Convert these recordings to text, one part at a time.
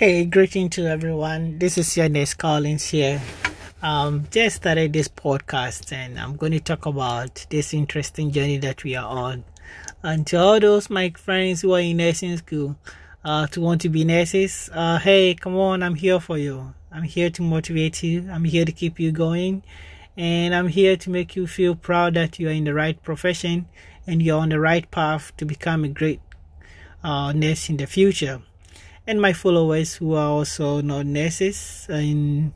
Hey, greeting to everyone. This is your Nurse Collins here. Um, just started this podcast and I'm going to talk about this interesting journey that we are on. And to all those my friends who are in nursing school, uh, to want to be nurses, uh, hey, come on, I'm here for you. I'm here to motivate you. I'm here to keep you going. And I'm here to make you feel proud that you are in the right profession and you're on the right path to become a great uh, nurse in the future and my followers who are also not nurses and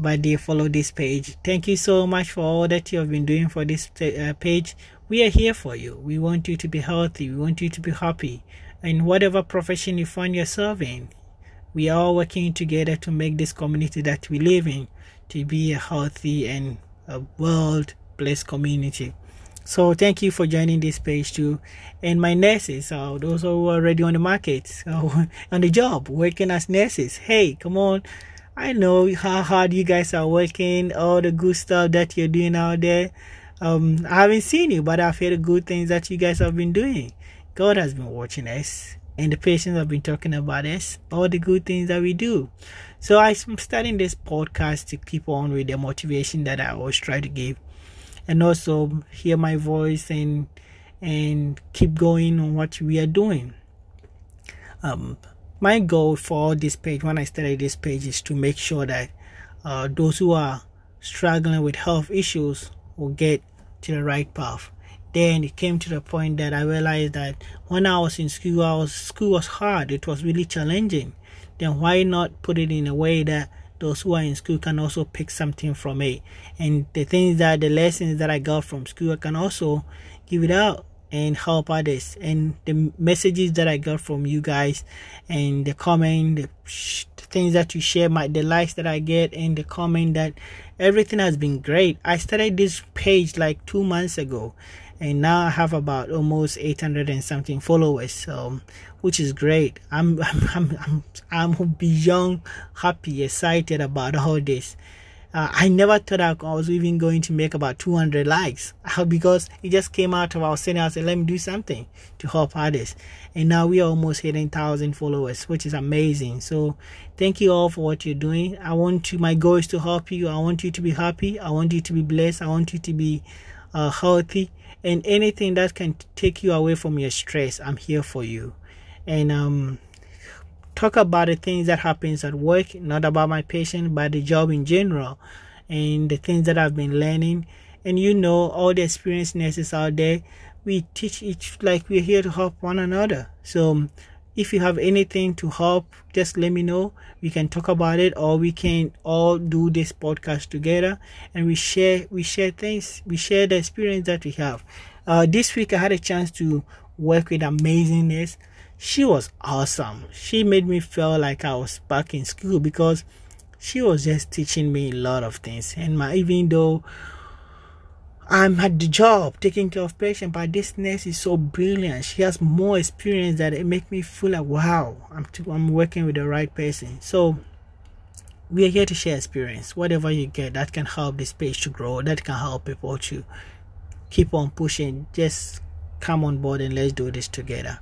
but they follow this page. Thank you so much for all that you have been doing for this uh, page. We are here for you. We want you to be healthy. We want you to be happy. In whatever profession you find yourself in we are all working together to make this community that we live in to be a healthy and a world blessed community so thank you for joining this page too. And my nurses, uh, those who are already on the market, uh, on the job, working as nurses. Hey, come on. I know how hard you guys are working, all the good stuff that you're doing out there. Um, I haven't seen you, but I've heard the good things that you guys have been doing. God has been watching us, and the patients have been talking about us, all the good things that we do. So I'm starting this podcast to keep on with the motivation that I always try to give and also hear my voice and and keep going on what we are doing. Um, my goal for this page, when I started this page, is to make sure that uh, those who are struggling with health issues will get to the right path. Then it came to the point that I realized that when I was in school, I was school was hard. It was really challenging. Then why not put it in a way that those who are in school can also pick something from it. And the things that the lessons that I got from school, I can also give it out and help others. And the messages that I got from you guys and the comment, the, things that you share, my the likes that I get and the comment that everything has been great. I started this page like two months ago and now I have about almost 800 and something followers, so, which is great. I'm, I'm, I'm, I'm, I'm beyond happy, excited about all this. Uh, I never thought I was even going to make about 200 likes because it just came out of our center. I said, let me do something to help others. And now we are almost hitting 1,000 followers, which is amazing. So thank you all for what you're doing. I want to, my goal is to help you. I want you to be happy. I want you to be blessed. I want you to be uh, healthy and anything that can take you away from your stress i'm here for you and um talk about the things that happens at work not about my patient but the job in general and the things that i've been learning. And you know all the experienced nurses out there we teach each like we're here to help one another. So if you have anything to help just let me know. We can talk about it or we can all do this podcast together and we share we share things we share the experience that we have. Uh, this week i had a chance to work with amazingness she was awesome she made me feel like i was back in school because she was just teaching me a lot of things and my even though I'm at the job taking care of patients, but this nurse is so brilliant. She has more experience that it makes me feel like wow, I'm I'm working with the right person. So we are here to share experience. Whatever you get that can help this page to grow, that can help people to keep on pushing. Just come on board and let's do this together.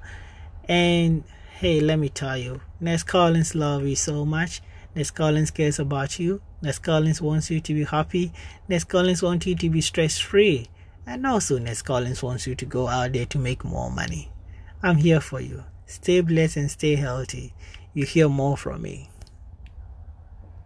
And hey, let me tell you, Nurse Collins love you so much. Nurse Collins cares about you. Nurse Collins wants you to be happy. Nurse Collins wants you to be stress free. And also, Nurse Collins wants you to go out there to make more money. I'm here for you. Stay blessed and stay healthy. You hear more from me.